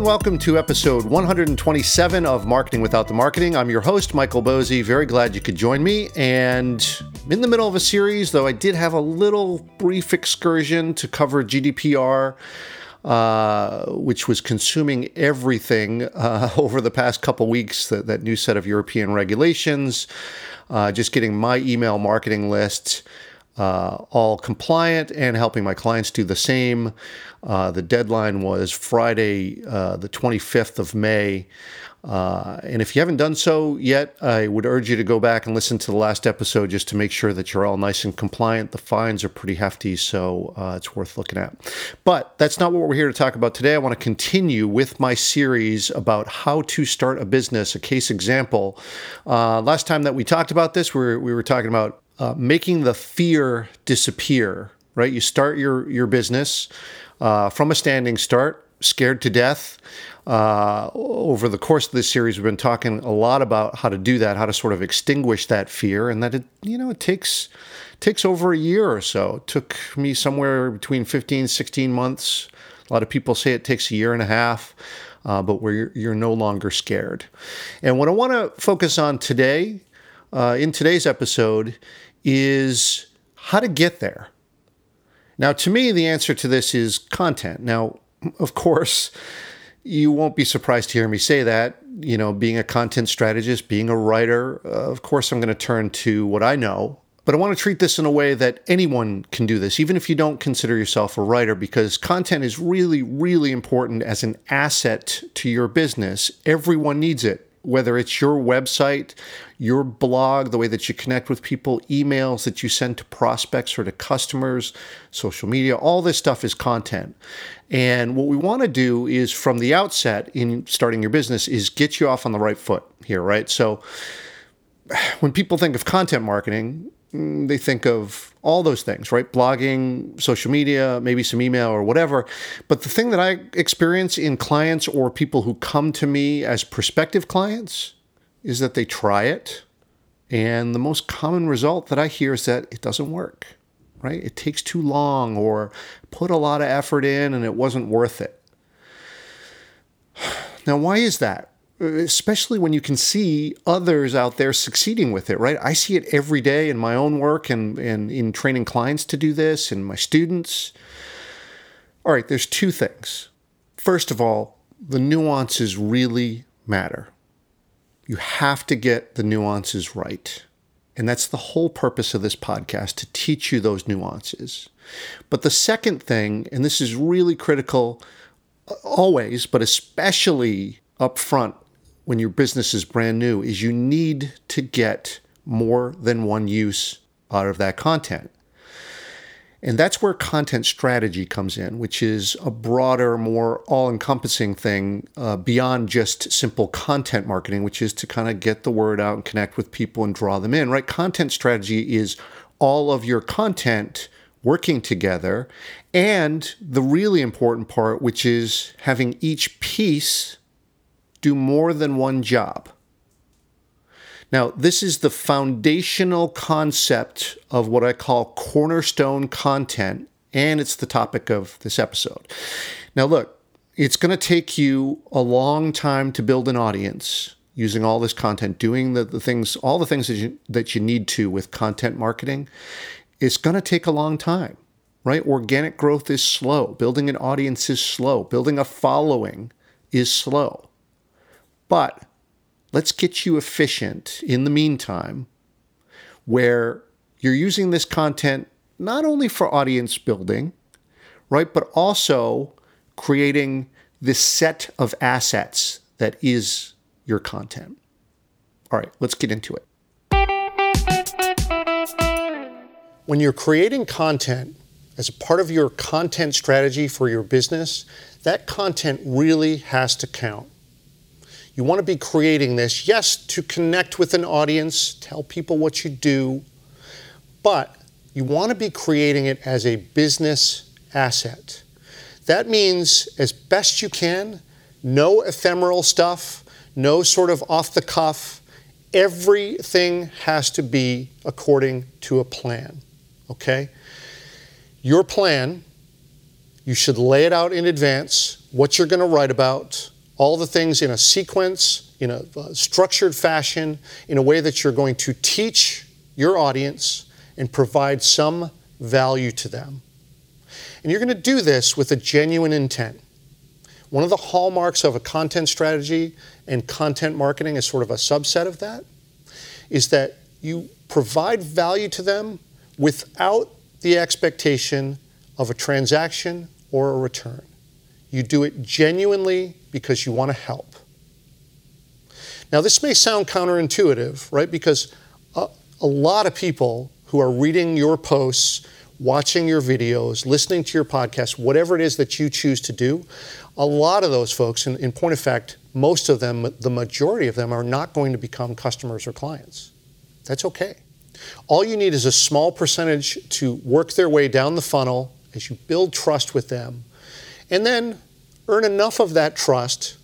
and welcome to episode 127 of Marketing Without the Marketing. I'm your host, Michael Boezi. Very glad you could join me. And in the middle of a series, though I did have a little brief excursion to cover GDPR. Uh, which was consuming everything uh, over the past couple weeks. That, that, new set of European regulations, uh, just getting my email marketing list uh, all compliant and helping my clients do the same. Uh, the deadline was Friday, uh, the 25th of May. Uh, and if you haven't done so yet, I would urge you to go back and listen to the last episode just to make sure that you're all nice and compliant. The fines are pretty hefty, so uh, it's worth looking at. But that's not what we're here to talk about today. I want to continue with my series about how to start a business, a case example. Uh, last time that we talked about this, we were, we were talking about uh, making the fear disappear, right? You start your, your business uh, from a standing start, scared to death. Uh, over the course of this series, we've been talking a lot about how to do that, how to sort of extinguish that fear, and that it, you know, it takes takes over a year or so. It took me somewhere between 15, 16 months. A lot of people say it takes a year and a half, uh, but where you're, you're, no longer scared. And what I want to focus on today, uh, in today's episode, is how to get there. Now, to me, the answer to this is content. Now, of course, you won't be surprised to hear me say that. You know, being a content strategist, being a writer, uh, of course, I'm going to turn to what I know. But I want to treat this in a way that anyone can do this, even if you don't consider yourself a writer, because content is really, really important as an asset to your business. Everyone needs it whether it's your website, your blog, the way that you connect with people, emails that you send to prospects or to customers, social media, all this stuff is content. And what we want to do is from the outset in starting your business is get you off on the right foot here, right? So when people think of content marketing, Mm, they think of all those things, right? Blogging, social media, maybe some email or whatever. But the thing that I experience in clients or people who come to me as prospective clients is that they try it. And the most common result that I hear is that it doesn't work, right? It takes too long or put a lot of effort in and it wasn't worth it. Now, why is that? Especially when you can see others out there succeeding with it, right? I see it every day in my own work and, and in training clients to do this and my students. All right, there's two things. First of all, the nuances really matter. You have to get the nuances right. And that's the whole purpose of this podcast to teach you those nuances. But the second thing, and this is really critical uh, always, but especially up front when your business is brand new is you need to get more than one use out of that content. And that's where content strategy comes in, which is a broader, more all encompassing thing uh, beyond just simple content marketing, which is to kind of get the word out and connect with people and draw them in, right? Content strategy is all of your content working together. And the really important part, which is having each piece do more than one job. Now, this is the foundational concept of what I call cornerstone content, and it's the topic of this episode. Now, look, it's going to take you a long time to build an audience using all this content, doing the, the things, all the things that you, that you need to with content marketing. It's going to take a long time, right? Organic growth is slow. Building an audience is slow. Building a following is slow. But let's get you efficient in the meantime, where you're using this content not only for audience building, right, but also creating this set of assets that is your content. All right, let's get into it. When you're creating content as a part of your content strategy for your business, that content really has to count. You want to be creating this, yes, to connect with an audience, tell people what you do, but you want to be creating it as a business asset. That means, as best you can, no ephemeral stuff, no sort of off the cuff. Everything has to be according to a plan. Okay? Your plan You should lay it out in advance, what you're going to write about, all the things in a sequence, in a, a structured fashion, in a way that you're going to teach your audience and provide some value to them. And you're going to do this with a genuine intent. One of the hallmarks of a content strategy and content marketing is sort of a subset of that is that you provide value to them without the expectation of a transaction or a return. You do it genuinely because you want to help. Now, this may sound counterintuitive, right? Because a, a lot of people who are reading your posts, watching your videos, listening to your podcast, whatever it is that you choose to do, a lot of those folks, in, in point of fact, most of them, the majority of them, are not going to become customers or clients. That's okay. All you need is a small percentage to work their way down the funnel as you build trust with them, and then earn enough of that trust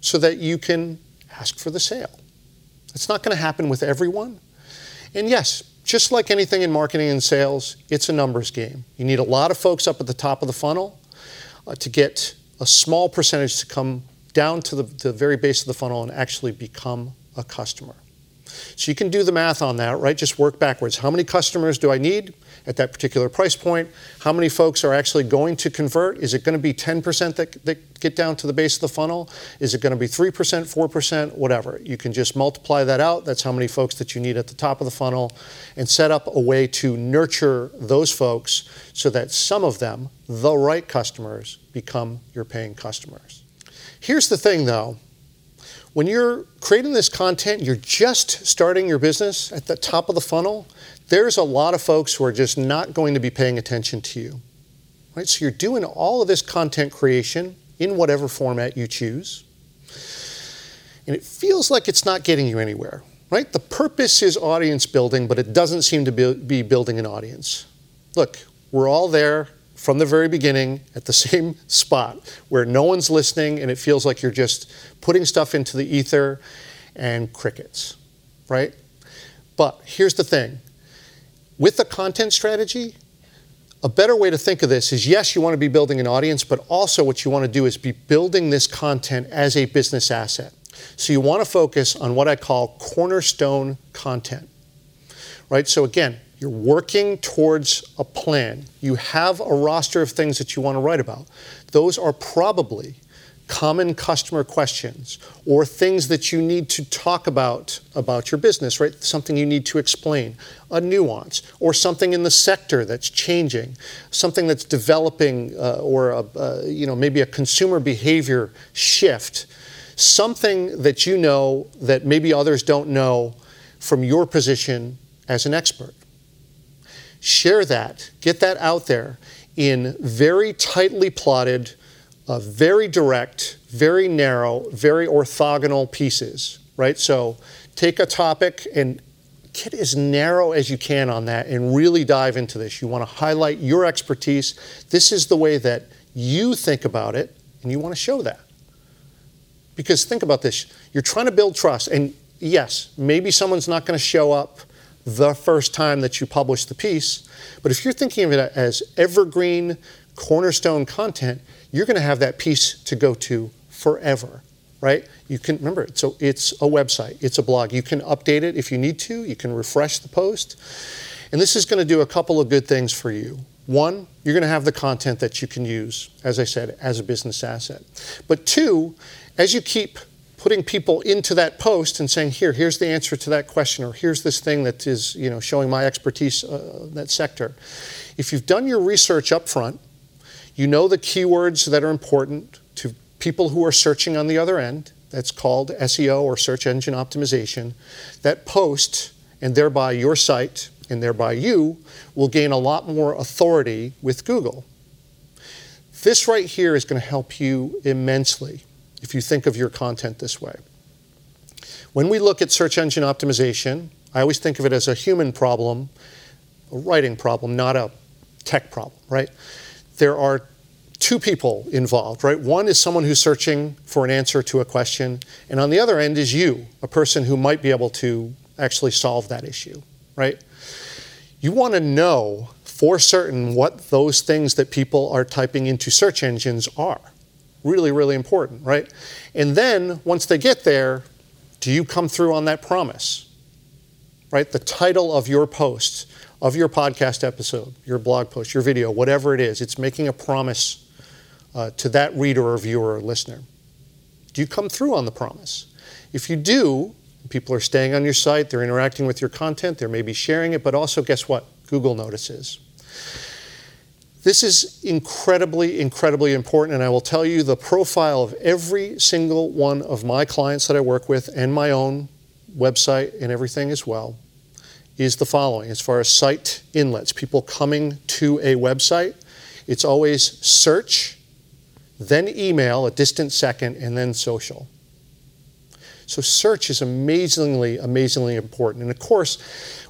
so that you can ask for the sale. It's not going to happen with everyone. And yes, just like anything in marketing and sales, it's a numbers game. You need a lot of folks up at the top of the funnel uh, to get a small percentage to come down to the, the very base of the funnel and actually become a customer. So you can do the math on that, right? Just work backwards. How many customers do I need at that particular price point? How many folks are actually going to convert? Is it going to be 10% that, that get down to the base of the funnel? Is it going to be 3%, 4%, whatever? You can just multiply that out. That's how many folks that you need at the top of the funnel and set up a way to nurture those folks so that some of them, the right customers, become your paying customers. Here's the thing though when you're creating this content, you're just starting your business at the top of the funnel, there's a lot of folks who are just not going to be paying attention to you. Right? So you're doing all of this content creation in whatever format you choose. And it feels like it's not getting you anywhere. Right? The purpose is audience building, but it doesn't seem to be building an audience. Look, we're all there from the very beginning at the same spot where no one's listening and it feels like you're just putting stuff into the ether and crickets, right? But here's the thing with the content strategy, a better way to think of this is yes, you want to be building an audience, but also what you want to do is be building this content as a business asset. So you want to focus on what I call cornerstone content, right? So again, you're working towards a plan. You have a roster of things that you want to write about. Those are probably common customer questions or things that you need to talk about about your business, right? Something you need to explain, a nuance, or something in the sector that's changing, something that's developing, uh, or a, uh, you know maybe a consumer behavior shift, something that you know that maybe others don't know from your position as an expert share that, get that out there in very tightly plotted, uh, very direct, very narrow, very orthogonal pieces, right? So take a topic and get as narrow as you can on that and really dive into this. You want to highlight your expertise. This is the way that you think about it, and you want to show that. Because think about this you're trying to build trust, and yes, maybe someone's not going to show up the first time that you publish the piece. But if you're thinking of it as evergreen, cornerstone content, you're going to have that piece to go to forever, right? You can remember it. so it's a website, it's a blog. You can update it if you need to, you can refresh the post. And this is going to do a couple of good things for you. One, you're going to have the content that you can use, as I said, as a business asset. But two, as you keep putting people into that post and saying, here, here's the answer to that question, or here's this thing that is, you know, showing my expertise uh, in that sector. If you've done your research up front, you know the keywords that are important to people who are searching on the other end. That's called SEO or search engine optimization. That post, and thereby your site, and thereby you, will gain a lot more authority with Google. This right here is going to help you immensely if you think of your content this way. When we look at search engine optimization, I always think of it as a human problem, a writing problem, not a tech problem, right? There are two people involved, right? One is someone who's searching for an answer to a question, and on the other end is you, a person who might be able to actually solve that issue, right? You want to know for certain what those things that people are typing into search engines are. Really, really important, right? And then once they get there, do you come through on that promise? Right? The title of your post, of your podcast episode, your blog post, your video, whatever it is, it's making a promise uh, to that reader or viewer or listener. Do you come through on the promise? If you do, people are staying on your site, they're interacting with your content, they're maybe sharing it, but also, guess what? Google notices. This is incredibly, incredibly important, and I will tell you the profile of every single one of my clients that I work with and my own website and everything as well is the following as far as site inlets, people coming to a website, it's always search, then email, a distant second, and then social. So search is amazingly, amazingly important. And of course,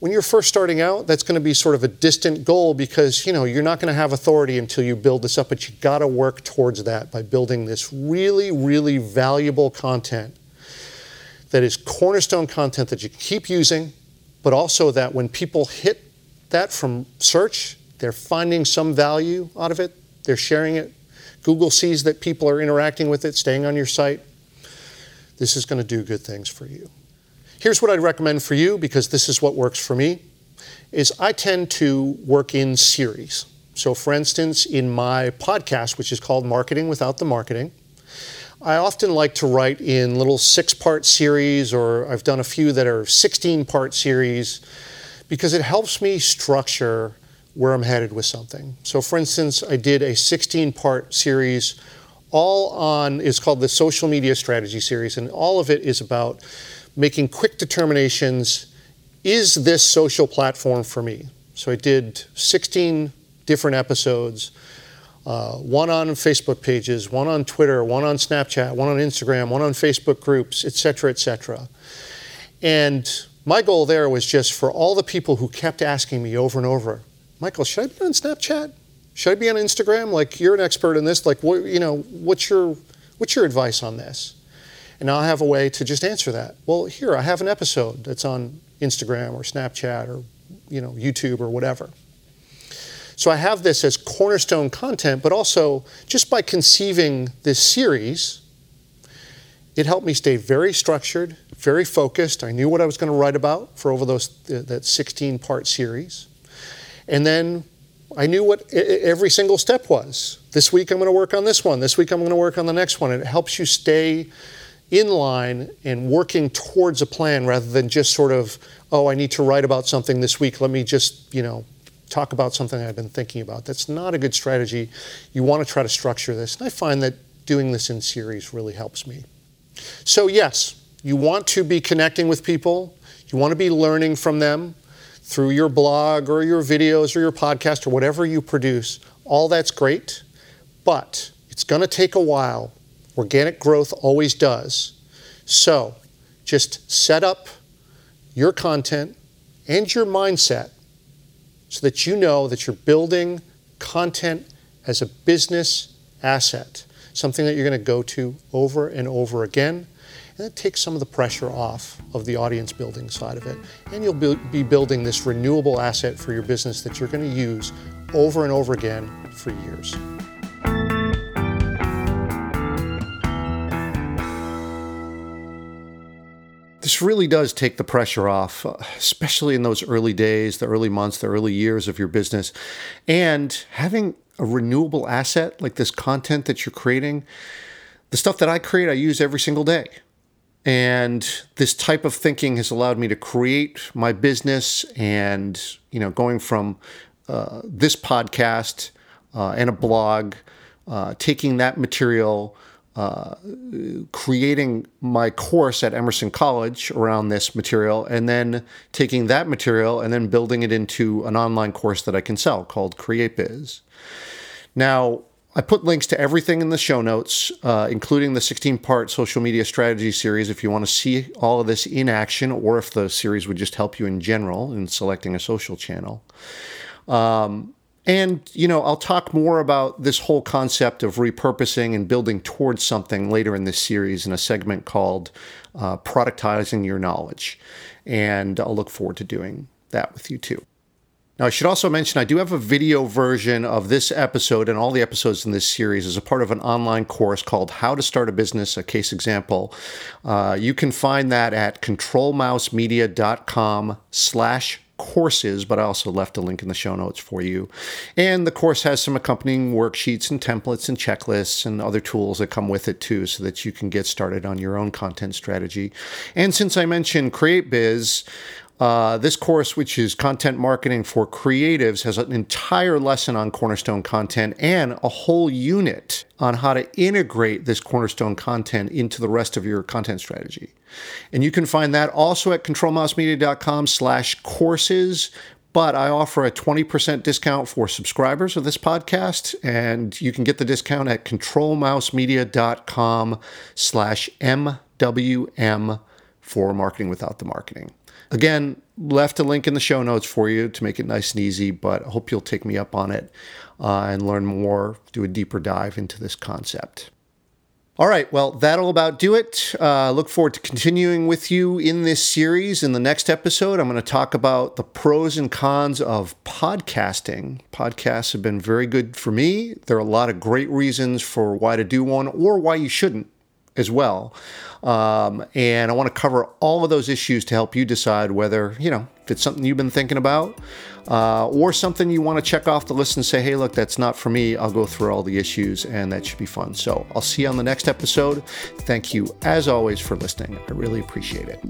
when you're first starting out, that's going to be sort of a distant goal because you know you're not going to have authority until you build this up, but you got to work towards that by building this really, really valuable content that is cornerstone content that you keep using, but also that when people hit that from search, they're finding some value out of it, they're sharing it. Google sees that people are interacting with it, staying on your site. This is going to do good things for you. Here's what I'd recommend for you because this is what works for me is I tend to work in series. So for instance, in my podcast which is called Marketing Without the Marketing, I often like to write in little six-part series or I've done a few that are 16-part series because it helps me structure where I'm headed with something. So for instance, I did a 16-part series all on is called the social media strategy series and all of it is about making quick determinations is this social platform for me? So i did 16 different episodes uh, one on facebook pages one on twitter one on snapchat one on instagram one on facebook groups etc etc and my goal there was just for all the people who kept asking me over and over michael should i be on snapchat should I be on Instagram? Like you're an expert in this. Like what you know? What's your what's your advice on this? And I'll have a way to just answer that. Well, here I have an episode that's on Instagram or Snapchat or you know YouTube or whatever. So I have this as cornerstone content, but also just by conceiving this series, it helped me stay very structured, very focused. I knew what I was going to write about for over those that 16 part series. And then I knew what every single step was. This week I'm going to work on this one. This week I'm going to work on the next one. And it helps you stay in line and working towards a plan rather than just sort of, oh, I need to write about something this week. Let me just, you know, talk about something I've been thinking about. That's not a good strategy. You want to try to structure this. And I find that doing this in series really helps me. So, yes, you want to be connecting with people, you want to be learning from them through your blog or your videos or your podcast or whatever you produce, all that's great, but it's going to take a while. Organic growth always does. So just set up your content and your mindset so that you know that you're building content as a business asset, something that you're going to go to over and over again and that takes some of the pressure off of the audience building side of it. And you'll be building this renewable asset for your business that you're going to use over and over again for years. This really does take the pressure off, especially in those early days, the early months, the early years of your business. And having a renewable asset like this content that you're creating, the stuff that I create, I use every single day. And this type of thinking has allowed me to create my business and, you know, going from uh, this podcast uh, and a blog, uh, taking that material, uh, creating my course at Emerson College around this material, and then taking that material and then building it into an online course that I can sell called Create Biz. Now, I put links to everything in the show notes, uh, including the 16 part social media strategy series if you want to see all of this in action or if the series would just help you in general in selecting a social channel. Um, and, you know, I'll talk more about this whole concept of repurposing and building towards something later in this series in a segment called uh, Productizing Your Knowledge. And I'll look forward to doing that with you too. Now, I should also mention I do have a video version of this episode and all the episodes in this series as a part of an online course called How to Start a Business, a Case Example. Uh, you can find that at controlmousemedia.com slash courses, but I also left a link in the show notes for you. And the course has some accompanying worksheets and templates and checklists and other tools that come with it too, so that you can get started on your own content strategy. And since I mentioned Create Biz, uh, this course, which is content marketing for creatives, has an entire lesson on Cornerstone content and a whole unit on how to integrate this Cornerstone content into the rest of your content strategy. And you can find that also at controlmousemedia.com slash courses. But I offer a 20% discount for subscribers of this podcast, and you can get the discount at controlmousemedia.com slash MWM for marketing without the marketing. Again, left a link in the show notes for you to make it nice and easy, but I hope you'll take me up on it uh, and learn more, do a deeper dive into this concept. All right, well, that'll about do it. Uh, look forward to continuing with you in this series. In the next episode, I'm going to talk about the pros and cons of podcasting. Podcasts have been very good for me. There are a lot of great reasons for why to do one or why you shouldn't as well. Um, and I want to cover all of those issues to help you decide whether, you know, if it's something you've been thinking about uh, or something you want to check off the list and say, hey, look, that's not for me. I'll go through all the issues and that should be fun. So I'll see you on the next episode. Thank you, as always, for listening. I really appreciate it.